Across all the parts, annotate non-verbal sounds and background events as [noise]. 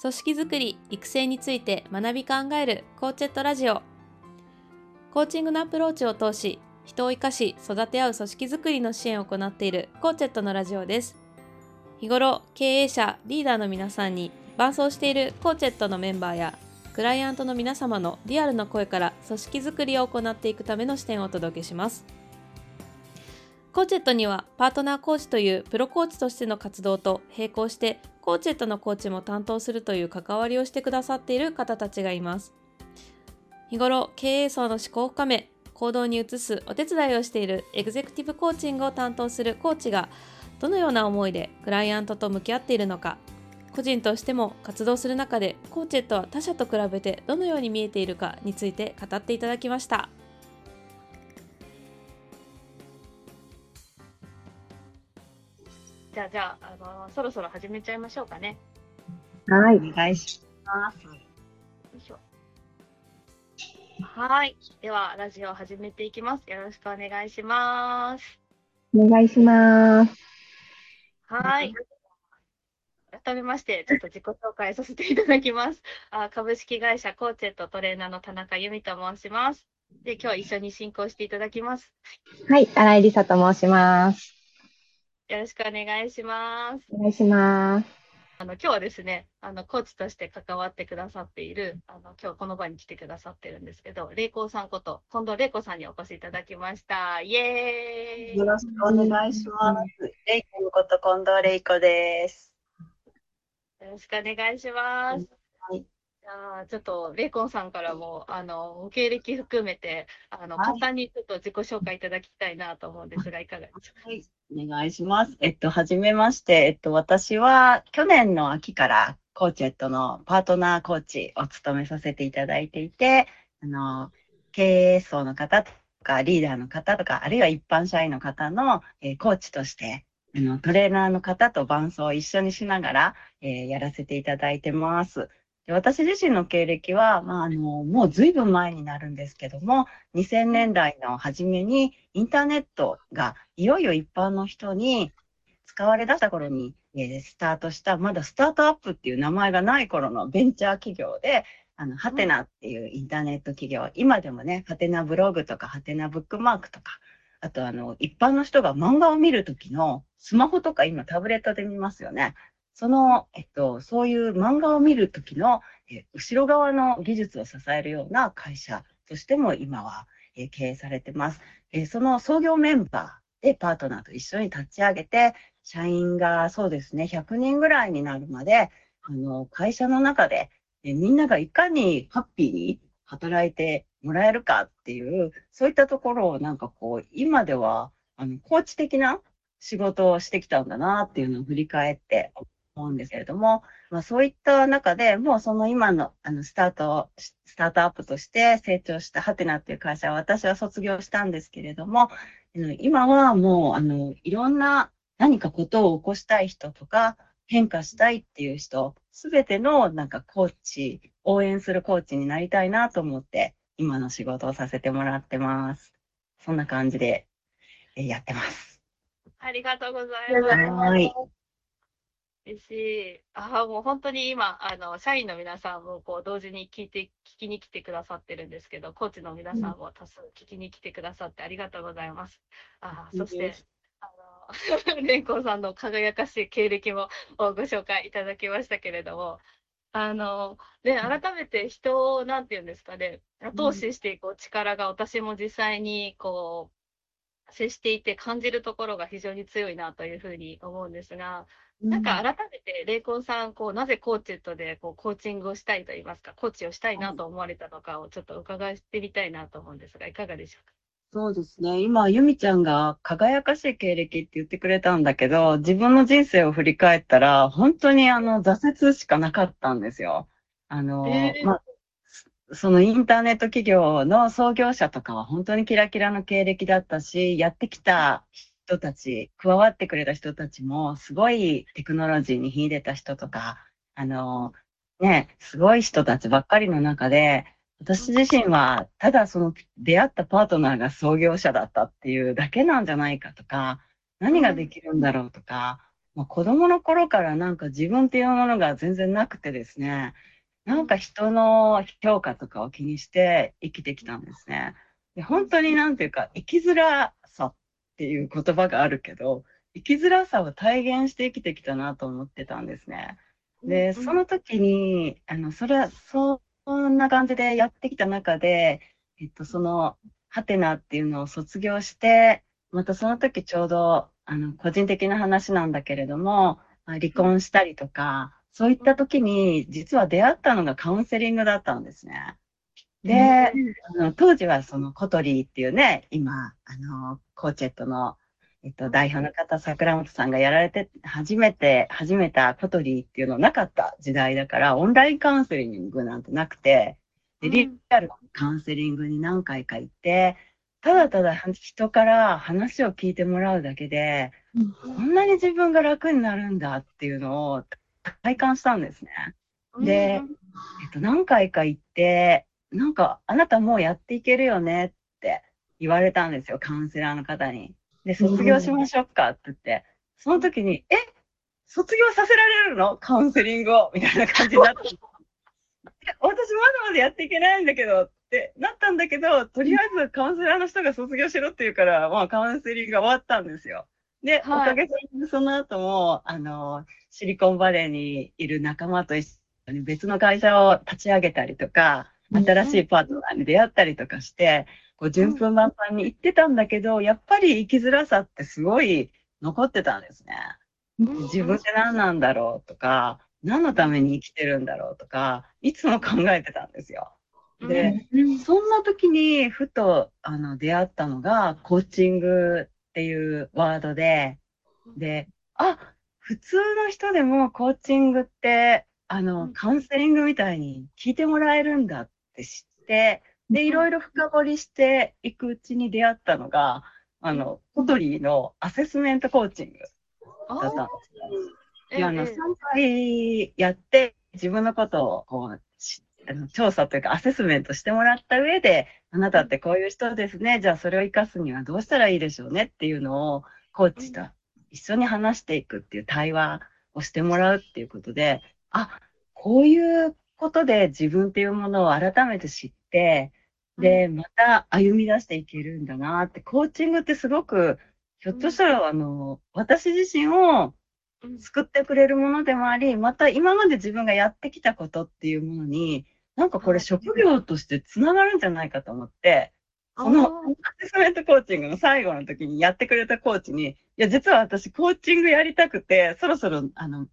組織づくり育成について学び考えるコーチェットラジオ。コーチングのアプローチを通し人を生かし育て合う組織づくりの支援を行っているコーチェットのラジオです。日頃経営者リーダーの皆さんに伴走しているコーチェットのメンバーやクライアントの皆様のリアルの声から組織づくりを行っていくための視点をお届けします。コーチェットにはパートナーコーチというプロコーチとしての活動と並行してコーチェットのコーチも担当するという関わりをしてくださっている方たちがいます。日頃経営層の思考を深め行動に移すお手伝いをしているエグゼクティブコーチングを担当するコーチがどのような思いでクライアントと向き合っているのか個人としても活動する中でコーチェットは他者と比べてどのように見えているかについて語っていただきました。じゃあじゃあ、あのそろそろ始めちゃいましょうかね。はい、お願いします。よいしょ。はい。では、ラジオを始めていきます。よろしくお願いします。お願いします。はい。改めまして、ちょっと自己紹介させていただきます。あ株式会社コーチェットトレーナーの田中由美と申します。で、今日一緒に進行していただきます。はい、新井梨沙と申します。よろしくお願いします。お願いします。あの今日はですね、あのコーチとして関わってくださっている、あの今日この場に来てくださってるんですけど、玲子さんこと近藤玲子さんにお越しいただきました。イエーイ。よろしくお願いします。レイコのこと近藤レイコです。よろしくお願いします。あちょっとレイコンさんからもあのご経歴含めてあの、はい簡単にちょっと自己紹介いただきたいなと思うんですがいかがでしょうか？はい、お願いします。えっと、はじめまして、えっと、私は去年の秋からコーチェットのパートナーコーチを務めさせていただいていて、あの、経営層の方とか、リーダーの方とか、あるいは一般社員の方の、えーコーチとして、あの、トレーナーの方と伴走を一緒にしながら、えーやらせていただいてます。私自身の経歴は、まあ、あの、もう随分前になるんですけども、2000年代の初めにインターネットがいよいよ一般の人に使われ出した頃に、えスタートした、まだスタートアップっていう名前がない頃のベンチャー企業で、あの、ハテナっていうインターネット企業、今でもね、ハテナブログとかハテナブックマークとか、あとあの、一般の人が漫画を見るときのスマホとか今タブレットで見ますよね。その、えっと、そういう漫画を見るときの、え後ろ側の技術を支えるような会社としても今は、え経営されてます。えその創業メンバーでパートナーと一緒に立ち上げて、社員がそうですね、100人ぐらいになるまで、あの、会社の中で、えみんながいかにハッピーに働いてもらえるかっていう、そういったところをなんかこう、今では、あの、コーチ的な仕事をしてきたんだなっていうのを振り返って思うんですけれども、まあそういった中でもうその今のあのスタート、スタートアップとして成長したハテナっていう会社は私は卒業したんですけれども、あの今はもうあのいろんな何かことを起こしたい人とか変化したいっていう人、すべてのなんかコーチ、応援するコーチになりたいなと思って今の仕事をさせてもらってます。そんな感じでえーやってます。ありがとうございます。はい。嬉しい。ああ、もう本当に今、あの、社員の皆さんもこう同時に聞いて、聞きに来てくださってるんですけど、コーチの皆さんも多数聞きに来てくださってありがとうございます。ああ、そして、あの、[laughs] 蓮子さんの輝かしい経歴もご紹介いただきましたけれども、あの、ね、改めて人を、なんていうんですかね、後押ししていく力が私も実際にこう、接していて感じるところが非常に強いなというふうに思うんですが、なんか改めて、レイコンさん、こう、なぜコーチェットで、こう、コーチングをしたいと言いますか、コーチをしたいなと思われたのかをちょっと伺ってみたいなと思うんですが、いかがでしょうか？そうですね。今、由美ちゃんが輝かしい経歴って言ってくれたんだけど、自分の人生を振り返ったら、本当にあの、挫折しかなかったんですよ。あの、えーまあ、そのインターネット企業の創業者とかは本当にキラキラの経歴だったし、やってきた人たち、加わってくれた人たちも、すごいテクノロジーに秀でた人とか、あの、ね、すごい人たちばっかりの中で、私自身は、ただその出会ったパートナーが創業者だったっていうだけなんじゃないかとか、何ができるんだろうとか、まあ、子供の頃からなんか自分っていうものが全然なくてですね、なんか人の評価とかを気にして生きてきたんですね。で本当になんていうか、生きづらさっていう言葉があるけど、生きづらさを体現して生きてきたなと思ってたんですね。で、その時に、あの、それは、そんな感じでやってきた中で、えっと、その、ハテナっていうのを卒業して、またその時ちょうど、あの、個人的な話なんだけれども、まあ、離婚したりとか、そういった時に、実は出会ったのがカウンセリングだったんですね。で、あの当時はそのコトリーっていうね、今、あの、コーチェットのえっと、代表の方、桜本さんがやられて、初めて、始めたコトリーっていうのなかった時代だから、オンラインカウンセリングなんてなくて、でリアルカウンセリングに何回か行って、ただただ人から話を聞いてもらうだけで、こんなに自分が楽になるんだっていうのを体感したんですね。で、えっと、何回か行って、なんか、あなたもうやっていけるよねって言われたんですよ、カウンセラーの方に。で、卒業しましょうかって言って、その時に、え卒業させられるの？カウンセリングをみたいな感じになって。[laughs] 私まだまだやっていけないんだけどってなったんだけど、とりあえずカウンセラーの人が卒業しろって言うから、まあカウンセリングが終わったんですよ。で、はい、おかげさまでその後も、あの、シリコンバレーにいる仲間と一緒に別の会社を立ち上げたりとか、新しいパートナーに出会ったりとかして、こう順風満帆に行ってたんだけど、やっぱり生きづらさってすごい残ってたんですね。自分って何なんだろうとか、何のために生きてるんだろうとか、いつも考えてたんですよ。で、そんな時にふとあの出会ったのがコーチングっていうワードで、で、あ、普通の人でもコーチングってあのカウンセリングみたいに聞いてもらえるんだって知って、で、いろいろ深掘りしていくうちに出会ったのが、あの、コトリーのアセスメントコーチングだった。んですよ。あの、3回やって、自分のことをこう、あの調査というかアセスメントしてもらった上で、あなたってこういう人ですね。じゃあそれを活かすにはどうしたらいいでしょうねっていうのをコーチと一緒に話していくっていう対話をしてもらうっていうことで、あ、こういうことで自分っていうものを改めて知って、で、また歩み出していけるんだなって、コーチングってすごく、ひょっとしたら、あの、私自身を救ってくれるものでもあり、また今まで自分がやってきたことっていうものに、なんかこれ職業としてつながるんじゃないかと思って、そのアセスメントコーチングの最後の時にやってくれたコーチに、いや、実は私コーチングやりたくて、そろそろ、あの、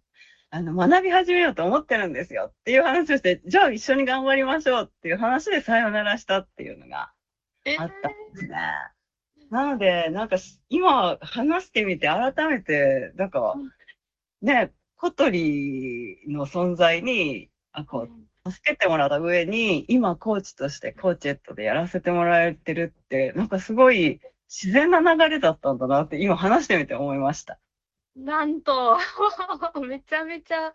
あの、学び始めようと思ってるんですよっていう話をして、じゃあ一緒に頑張りましょうっていう話でさよならしたっていうのがあったんですね。えー、なので、なんか今話してみて改めて、なんか、ね、小鳥の存在に、あ、こう、助けてもらった上に、今コーチとしてコーチエットでやらせてもらえてるって、なんかすごい自然な流れだったんだなって今話してみて思いました。なんと、[laughs] めちゃめちゃ、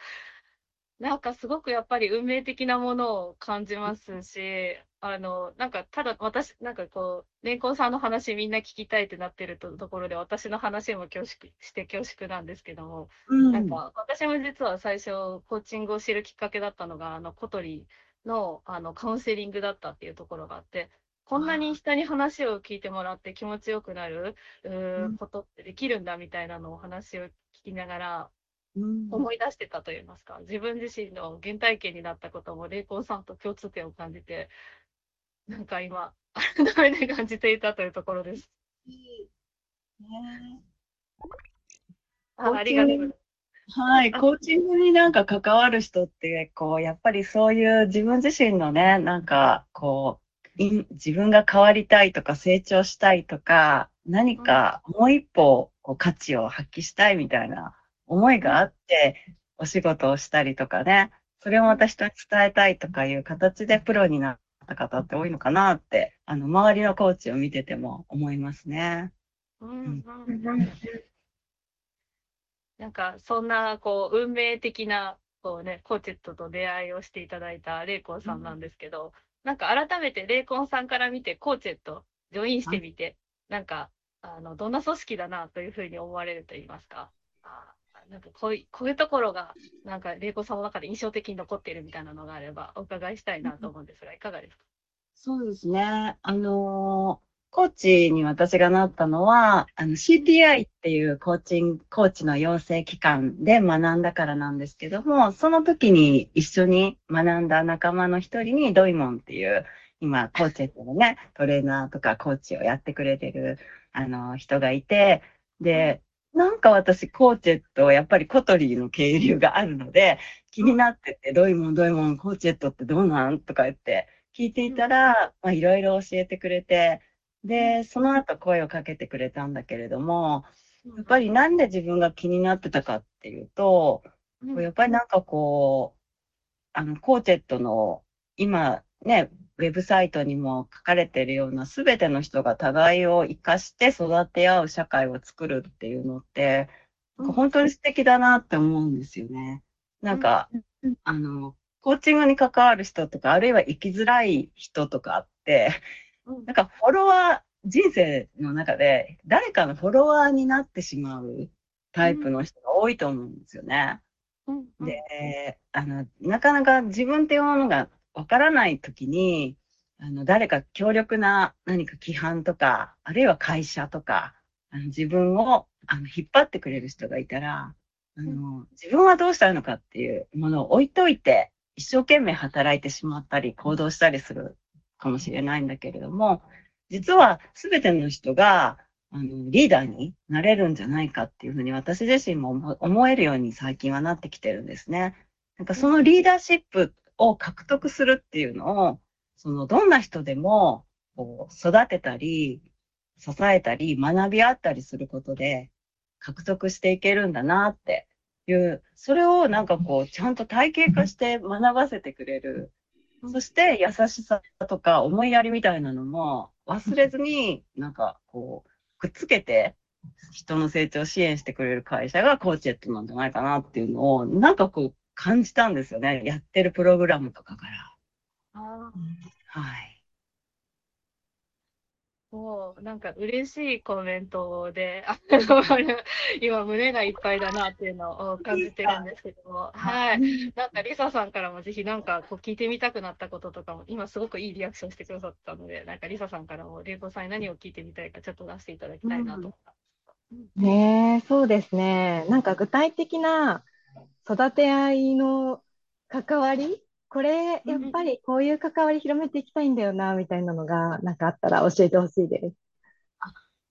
なんかすごくやっぱり運命的なものを感じますし、あの、なんかただ私、なんかこう、レンコンさんの話みんな聞きたいってなってるとところで、私の話も恐縮して恐縮なんですけども、うん、なんか私も実は最初、コーチングを知るきっかけだったのが、あの、小鳥のあのカウンセリングだったっていうところがあって、こんなに人に話を聞いてもらって気持ちよくなるうことってできるんだみたいなのを話を聞きながら思い出してたといいますか、自分自身の原体験になったことも霊光さんと共通点を感じて、なんか今、改めて感じていたというところです。あありがとう。ございます。はい、コーチングになんか関わる人って、こう、やっぱりそういう自分自身のね、なんか、こう、自分が変わりたいとか成長したいとか、何かもう一歩こう価値を発揮したいみたいな思いがあって、お仕事をしたりとかね、それをまた人に伝えたいとかいう形でプロになった方って多いのかなって、あの、周りのコーチを見てても思いますね。うん、なんか、そんな、こう、運命的な、こうね、コーチェットと出会いをしていただいたレイさんなんですけど、なんか改めてレイコンさんから見て、コーチェット、ジョインしてみて、なんか、あの、どんな組織だなというふうに思われると言いますか？なんかこういうこういうところが、なんか玲子さんの中で印象的に残っているみたいなのがあれば、お伺いしたいなと思うんですが、いかがですか？そうですね。あのーコーチに私がなったのは、あの CTI っていうコーチン、コーチの養成機関で学んだからなんですけども、その時に一緒に学んだ仲間の一人にドイモンっていう、今、コーチェットのね、トレーナーとかコーチをやってくれてる、あの、人がいて、で、なんか私、コーチェット、やっぱりコトリーの経流があるので、気になってて、ドイモン、ドイモン、コーチェットってどうなんとか言って聞いていたら、まあ、いろいろ教えてくれて、で、その後声をかけてくれたんだけれども、やっぱりなんで自分が気になってたかっていうと、やっぱりなんかこう、あの、コーチェットの今ね、ウェブサイトにも書かれてるようなすべての人が互いを生かして育て合う社会を作るっていうのって、本当に素敵だなって思うんですよね。なんか、あの、コーチングに関わる人とか、あるいは生きづらい人とかって、なんかフォロワー、人生の中で誰かのフォロワーになってしまうタイプの人が多いと思うんですよね。で、あの、なかなか自分っていうものがわからないときに、あの、誰か強力な何か規範とか、あるいは会社とか、あの自分をあの引っ張ってくれる人がいたら、あの、自分はどうしたいのかっていうものを置いといて、一生懸命働いてしまったり、行動したりするかもしれないんだけれども、実は全ての人が、あの、リーダーになれるんじゃないかっていうふうに私自身も思思えるように最近はなってきてるんですね。なんかそのリーダーシップを獲得するっていうのを、そのどんな人でもこう育てたり、支えたり、学び合ったりすることで獲得していけるんだなっていう、それをなんかこう、ちゃんと体系化して学ばせてくれる。そして優しさとか思いやりみたいなのも忘れずに、なんかこう、くっつけて人の成長を支援してくれる会社がコーチェットなんじゃないかなっていうのを、なんかこう感じたんですよね。やってるプログラムとかから。あはい。もうなんか嬉しいコメントで、あ [laughs] の今胸がいっぱいだなっていうのを感じてるんですけども、はい。なんかリサさんからもぜひなんかこう聞いてみたくなったこととかも、今すごくいいリアクションしてくださったので、なんかリサさんからも玲子さんに何を聞いてみたいかちょっと出していただきたいなと。ねえ、そうですね。なんか具体的な育て合いの関わり？これ、やっぱりこういう関わり広めていきたいんだよな、みたいなのが、なんかあったら教えてほしいです。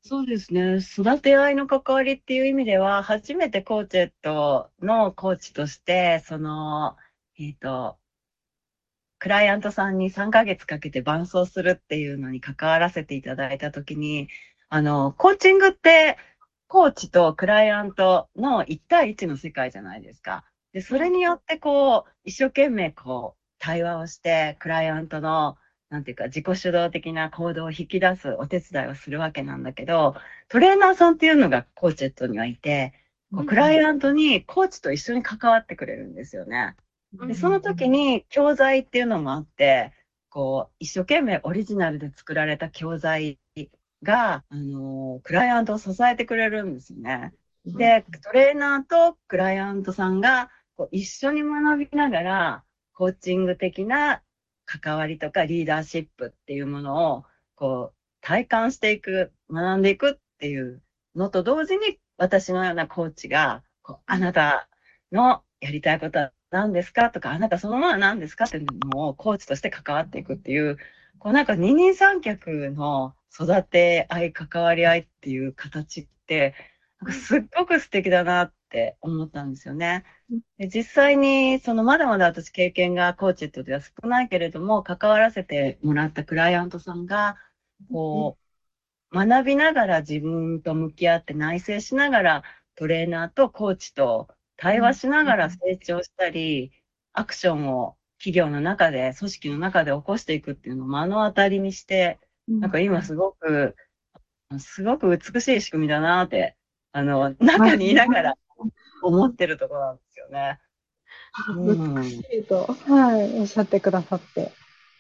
そうですね。育て合いの関わりっていう意味では、初めてコーチェットのコーチとして、その、えっと、クライアントさんに3ヶ月かけて伴走するっていうのに関わらせていただいたときに、あの、コーチングって、コーチとクライアントの1対1の世界じゃないですか。で、それによってこう、一生懸命こう、対話をして、クライアントの、なんていうか、自己主導的な行動を引き出すお手伝いをするわけなんだけど、トレーナーさんっていうのがコーチェットにはいて、こうクライアントにコーチと一緒に関わってくれるんですよね。で、その時に教材っていうのもあって、こう、一生懸命オリジナルで作られた教材が、あのクライアントを支えてくれるんですよね。で、トレーナーとクライアントさんがこう一緒に学びながら、コーチング的な関わりとかリーダーシップっていうものを、こう、体感していく、学んでいくっていうのと同時に、私のようなコーチが、こうあなたのやりたいことは何ですかとか、あなたそのまま何ですかっていうのをコーチとして関わっていくっていう、こうなんか二人三脚の育て合い、関わり合いっていう形って、なんかすっごく素敵だなって思ったんですよね。で実際に、そのまだまだ私経験がコーチェットでは少ないけれども、関わらせてもらったクライアントさんが、こう、学びながら自分と向き合って内省しながら、トレーナーとコーチと対話しながら成長したり、アクションを企業の中で、組織の中で起こしていくっていうのを目の当たりにして、なんか今すごく、すごく美しい仕組みだなって、あの、中にいながら思ってるところなんですよね。うん美しいと、はい、おっしゃってくださって。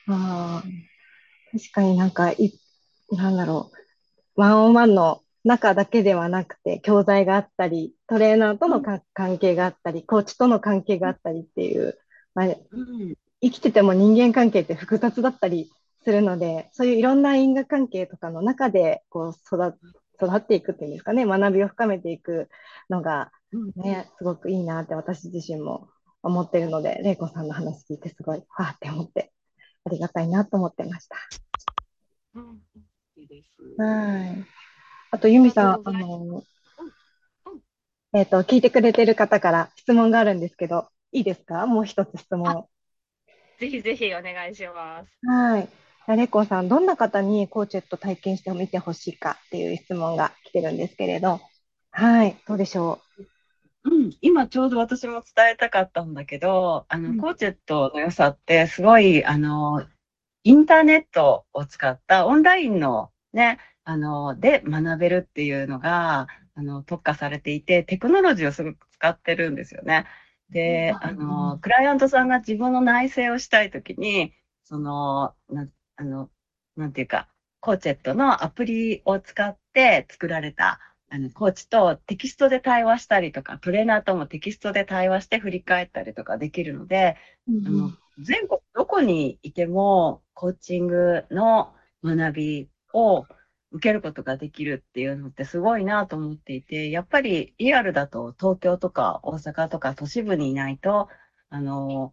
ああ、確かになんかい、なんだろう、ワンオンワンの中だけではなくて、教材があったり、トレーナーとのか関係があったり、コーチとの関係があったりっていう、まあ、うん。生きてても人間関係って複雑だったりするので、そういういろんな因果関係とかの中でこう育育っていくっていうんですかね、学びを深めていくのがうん。ね、すごくいいなって私自身も思ってるので、玲子さんの話聞いてすごい、わーって思って、ありがたいなと思ってました。うんいいです。はい。あと、ユミさん、あのうん、えっと、聞いてくれてる方から質問があるんですけど、いいですか？もう一つ質問。ぜひぜひお願いします。はい。レコさん、どんな方にコーチェット体験してみてほしいかっていう質問が来てるんですけれど、はい、どうでしょうん、今ちょうど私も伝えたかったんだけど、あの、うんコーチェットの良さってすごい、あの、インターネットを使ったオンラインのね、あの、で学べるっていうのが、あの、特化されていて、テクノロジーをすごく使ってるんですよね。で、あの、クライアントさんが自分の内省をしたいときに、その、な、あの、なんていうか、コーチェットのアプリを使って作られた、あの、コーチとテキストで対話したりとか、トレーナーともテキストで対話して振り返ったりとかできるので、う。あの、全国どこにいても、コーチングの学びを受けることができるっていうのってすごいなと思っていて、やっぱりリアルだと東京とか大阪とか都市部にいないと、あの、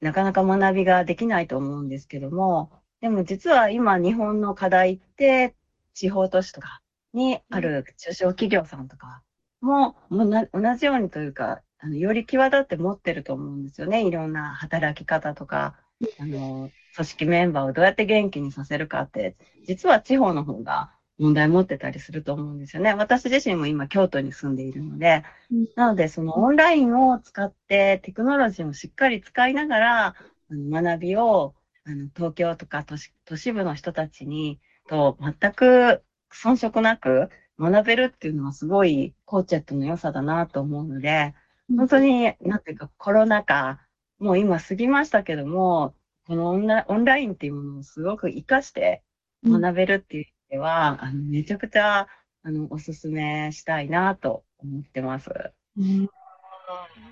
なかなか学びができないと思うんですけども、でも実は今日本の課題って地方都市とかにある中小企業さんとかも、もうな同じようにというか、あのより際立って持ってると思うんですよね。いろんな働き方とか、あの、組織メンバーをどうやって元気にさせるかって、実は地方の方が問題持ってたりすると思うんですよね。私自身も今京都に住んでいるのでうん、なのでそのオンラインを使ってテクノロジーをしっかり使いながら、学びをあの東京とか都市都市部の人たちにと全く遜色なく学べるっていうのはすごいコーチェットの良さだなと思うので、本当に、なんていうか、コロナ禍、もう今過ぎましたけども、このオンラオンラインっていうものをすごく活かして学べるっていう意味では、あのめちゃくちゃあのおすすめしたいなと思ってます。うん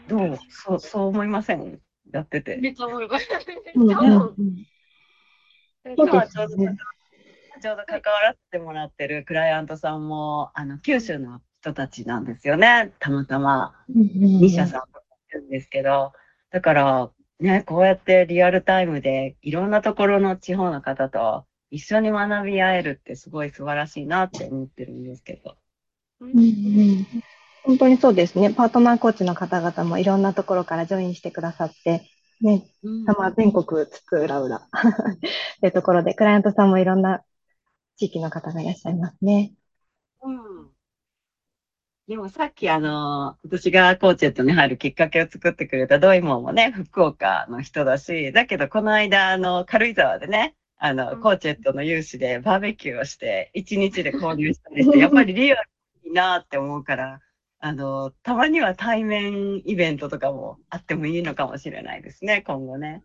どう？そう、そう思いません？やってて。めっちゃ思います。今はちょうど、ねちょうど関わらせてもらってるクライアントさんも、あの、九州の人たちなんですよね。たまたま。2社さんいるんですけど、だから、ね、こうやってリアルタイムでいろんなところの地方の方と一緒に学び合えるってすごい素晴らしいなって思ってるんですけど。うんうんうん本当にそうですね。パートナーコーチの方々もいろんなところからジョインしてくださって、ね、まあ、全国津々浦々というところで、クライアントさんもいろんな地域の方がいらっしゃいますね。うん。でもさっきあの、私がコーチェットに入るきっかけを作ってくれたドイモンもね、福岡の人だし、だけどこの間あの、軽井沢でね、あうの、ん。コーチェットの有志でバーベキューをして、一日で交流したりして、[laughs] やっぱりリアルいいなって思うから、あの、たまには対面イベントとかもあってもいいのかもしれないですね、今後ね。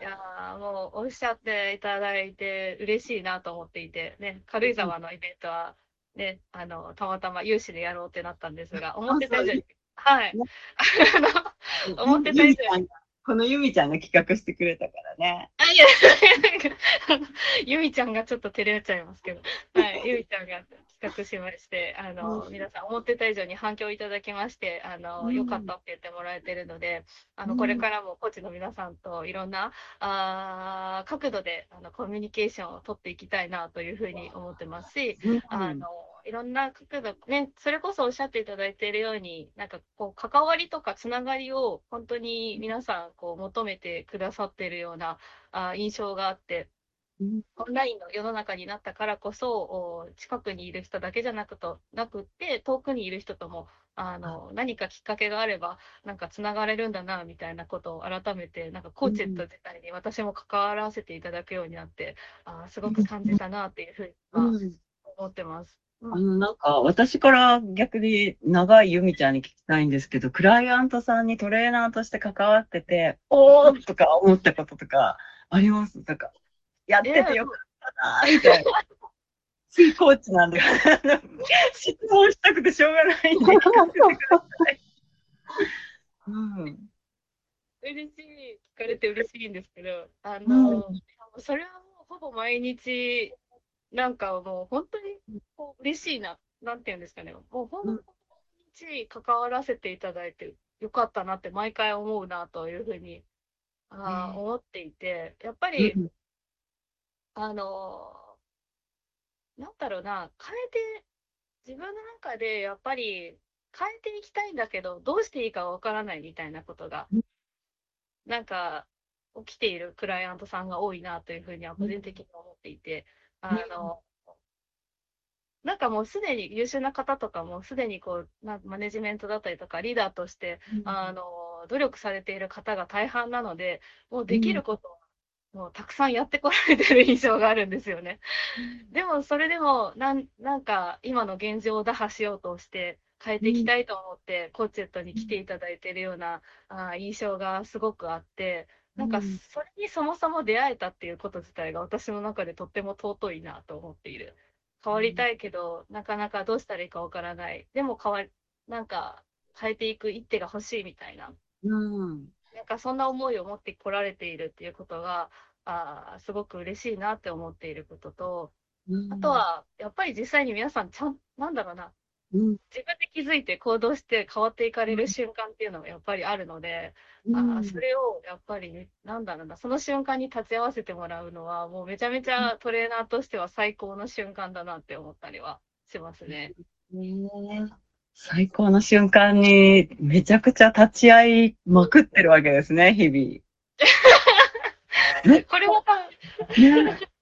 いやーもうおっしゃっていただいて嬉しいなと思っていて、ね、軽井沢のイベントは、ね、あの、たまたま有志でやろうってなったんですが、思ってた以上に、はい。ね。[laughs] あの思ってた以上にこのユミちゃんが企画してくれたからね。あ、いや、ゆみちゃんがちょっと照れちゃいますけど、はい、[laughs] ゆみちゃんが企画しまして、あの、うん。皆さん思ってた以上に反響いただきまして、あの、うん。良かったって言ってもらえてるので、あの、うん。これからもコーチの皆さんといろんな、あー角度で、あの、コミュニケーションを取っていきたいなというふうに思ってますし、あの、いろんな角度、ね、それこそおっしゃっていただいているように、なんかこう、関わりとかつながりを本当に皆さん、こう、求めてくださっているようなあー印象があって、うん。オンラインの世の中になったからこそ、お近くにいる人だけじゃなくとなくって、遠くにいる人ともあの何かきっかけがあれば、なんかつながれるんだなみたいなことを改めて、なんかコーチェット自体に私も関わらせていただくようになって、あーすごく感じたなっていうふうにはうん。思ってます。あの、なんか、私から逆に長いユミちゃんに聞きたいんですけど、クライアントさんにトレーナーとして関わってて、おーとか思ったこととかあります？なんか、やっててよかったなーみたいな。ついコーチなんで、[laughs] 質問したくてしょうがないんで、聞かせてください。うん。嬉しい、聞かれて嬉しいんですけど、あの、うん。それはもうほぼ毎日、なんかもう本当にこう嬉しいな、なんていうんですかね、もう本当に関わらせていただいてよかったなって毎回思うなというふうに、あ思っていて、やっぱり、うんあのなんだろうな、変えて、自分の中でやっぱり変えていきたいんだけど、どうしていいかわからないみたいなことがうん、なんか起きているクライアントさんが多いなというふうには個人的に思っていて、あの、なんかもうすでに優秀な方とかもすでにこうなマネジメントだったりとかリーダーとしてあの努力されている方が大半なので、もうできることをもうたくさんやってこられてる印象があるんですよね。でもそれでもなんなんか今の現状を打破しようとして変えていきたいと思って、コーチェットに来ていただいているようなあー印象がすごくあってなんかうんそれにそもそも出会えたっていうこと自体が私の中でとっても尊いなと思っている。変わりたいけど、なかなかどうしたらいいかわからない。でも変わり、なんか変えていく一手が欲しいみたいな。うん。なんかそんな思いを持ってこられているっていうことが、あーすごく嬉しいなって思っていることと、あと、は、やっぱり実際に皆さん、ちゃん、なんだろうな、うん。自分で気づいて行動して変わっていかれる瞬間っていうのがやっぱりあるので、あーそれをやっぱりね、なんだろうな、その瞬間に立ち会わせてもらうのは、もうめちゃめちゃトレーナーとしては最高の瞬間だなって思ったりはしますね。ね最高の瞬間にめちゃくちゃ立ち会いまくってるわけですね、日 [laughs] これは多分、々。ね、多分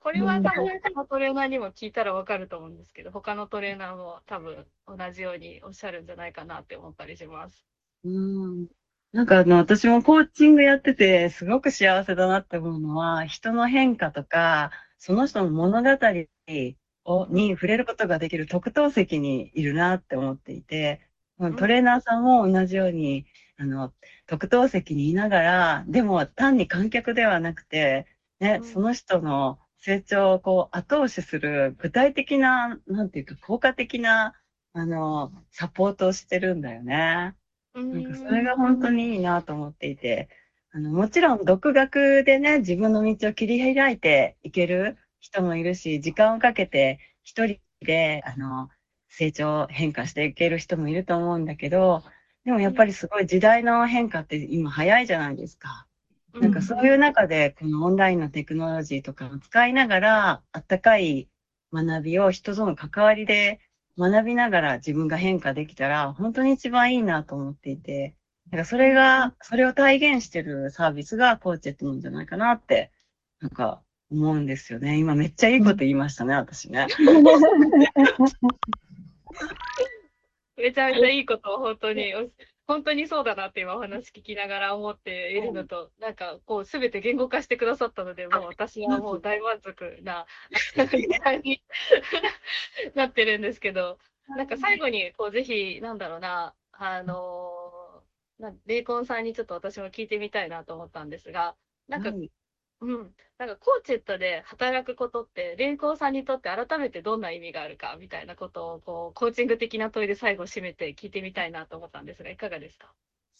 これは多分他のトレーナーにも聞いたらわかると思うんですけど、他のトレーナーも多分同じようにおっしゃるんじゃないかなって思ったりします。うん。なんかあの、私もコーチングやってて、すごく幸せだなって思うのは、人の変化とか、その人の物語をに触れることができる特等席にいるなって思っていて、んトレーナーさんも同じように、あの、特等席にいながら、でも単に観客ではなくて、ね、うんその人の成長をこう後押しする具体的な、なんていうか効果的な、あの、サポートをしてるんだよね。なんかそれが本当にいいなと思っていて、あの、もちろん独学でね、自分の道を切り開いていける人もいるし、時間をかけて一人で、あの、成長、変化していける人もいると思うんだけど、でもやっぱりすごい時代の変化って今早いじゃないですか。なんかそういう中で、このオンラインのテクノロジーとかを使いながら、あったかい学びを人との関わりで学びながら自分が変化できたら、本当に一番いいなと思っていて、なんかそれが、それを体現してるサービスがコーチェットなんじゃないかなって、なんか思うんですよね。今めっちゃいいこと言いましたね、私ね。[laughs] めちゃめちゃいいことを本当に、本当にそうだなって今お話聞きながら思っているのと、なんかこうすべて言語化してくださったので、もう私はもう大満足な時間 [laughs] になってるんですけど、なんか最後にこうぜひ、なんだろうな、あのーなレイコンさんにちょっと私も聞いてみたいなと思ったんですが、なんかはいうん、なんかコーチェットで働くことって、レイコーさんにとって改めてどんな意味があるかみたいなことをこうコーチング的な問いで最後締めて聞いてみたいなと思ったんですが、いかがですか？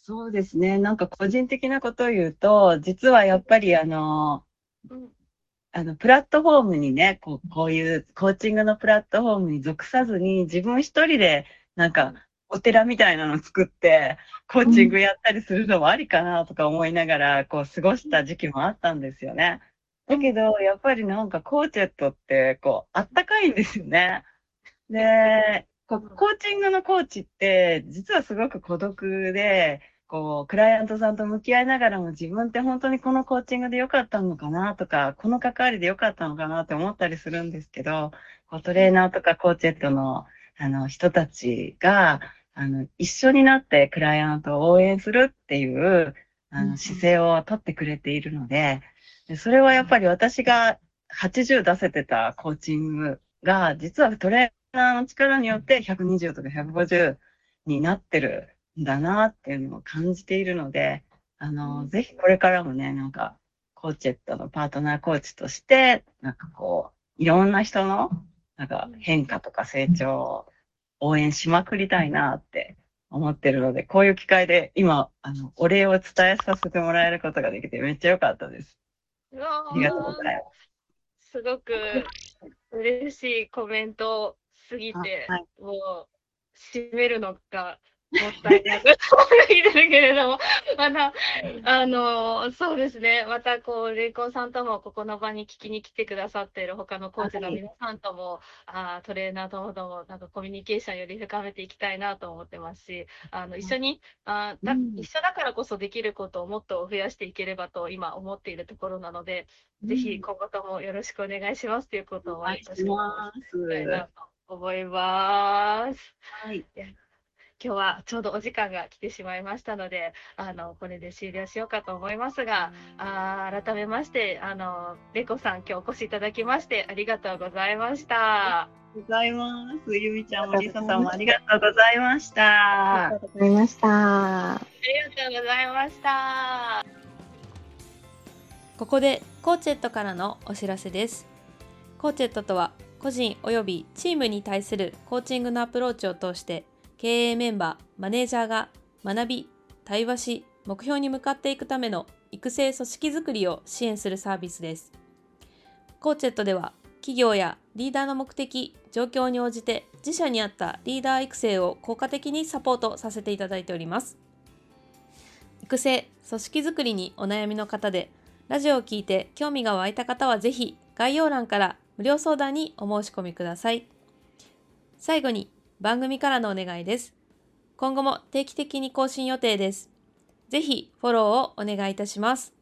そうですね。なんか個人的なことを言うと、実はやっぱりあの、うん。あの、プラットフォームにね、こう、こういうコーチングのプラットフォームに属さずに、自分一人で、なんか、お寺みたいなの作って、コーチングやったりするのもありかなとか思いながら、こう、過ごした時期もあったんですよね。だけど、やっぱりなんかコーチェットって、こう、あったかいんですよね。で、こうコーチングのコーチって、実はすごく孤独で、こう、クライアントさんと向き合いながらも自分って本当にこのコーチングで良かったのかなとか、この関わりで良かったのかなって思ったりするんですけど、こうトレーナーとかコーチェットの、あの、人たちが、あの、一緒になってクライアントを応援するっていう、あうんの、姿勢をとってくれているので、でそれはやっぱり私が80出せてたコーチングが、実はトレーナーの力によって120とか150になってるんだなっていうのを感じているので、あの、ぜひこれからもね、なんか、コーチェットのパートナーコーチとして、なんかこう、いろんな人の、なんか変化とか成長を応援しまくりたいなって思ってるので、こういう機会で今、あの、お礼を伝えさせてもらえることができてめっちゃ良かったです。ありがとうございます。すごく嬉しいコメントすぎて、あはいもう、締めるのがもったいなく過ぎてるけれども、また、あの、そうですね、またこう、レイコンさんともここの場に聞きに来てくださっている他のコーチの皆さんとも、あトレーナーともども、なんかコミュニケーションより深めていきたいなと思ってますし、あの、一緒に、あだ一緒だからこそできることをもっと増やしていければと今思っているところなので、ぜひ今後ともよろしくお願いしますということをお願いし私もます。したい思います。はい。今日はちょうどお時間が来てしまいましたので、あのこれで終了しようかと思いますが、あー改めましてあのレコさん今日お越しいただきましてありがとうございました。ございます。ゆみちゃんもりささんもありがとうございました。ありがとうございました。ありがとうございました。ここでコーチェットからのお知らせです。コーチェットとは個人及びチームに対するコーチングのアプローチを通して経営メンバー、マネージャーが学び、対話し、目標に向かっていくための育成組織づくりを支援するサービスです。コーチェットでは企業やリーダーの目的、状況に応じて自社に合ったリーダー育成を効果的にサポートさせていただいております。育成、組織づくりにお悩みの方でラジオを聞いて興味が湧いた方はぜひ概要欄から無料相談にお申し込みください。最後に番組からのお願いです。今後も定期的に更新予定です。ぜひフォローをお願いいたします。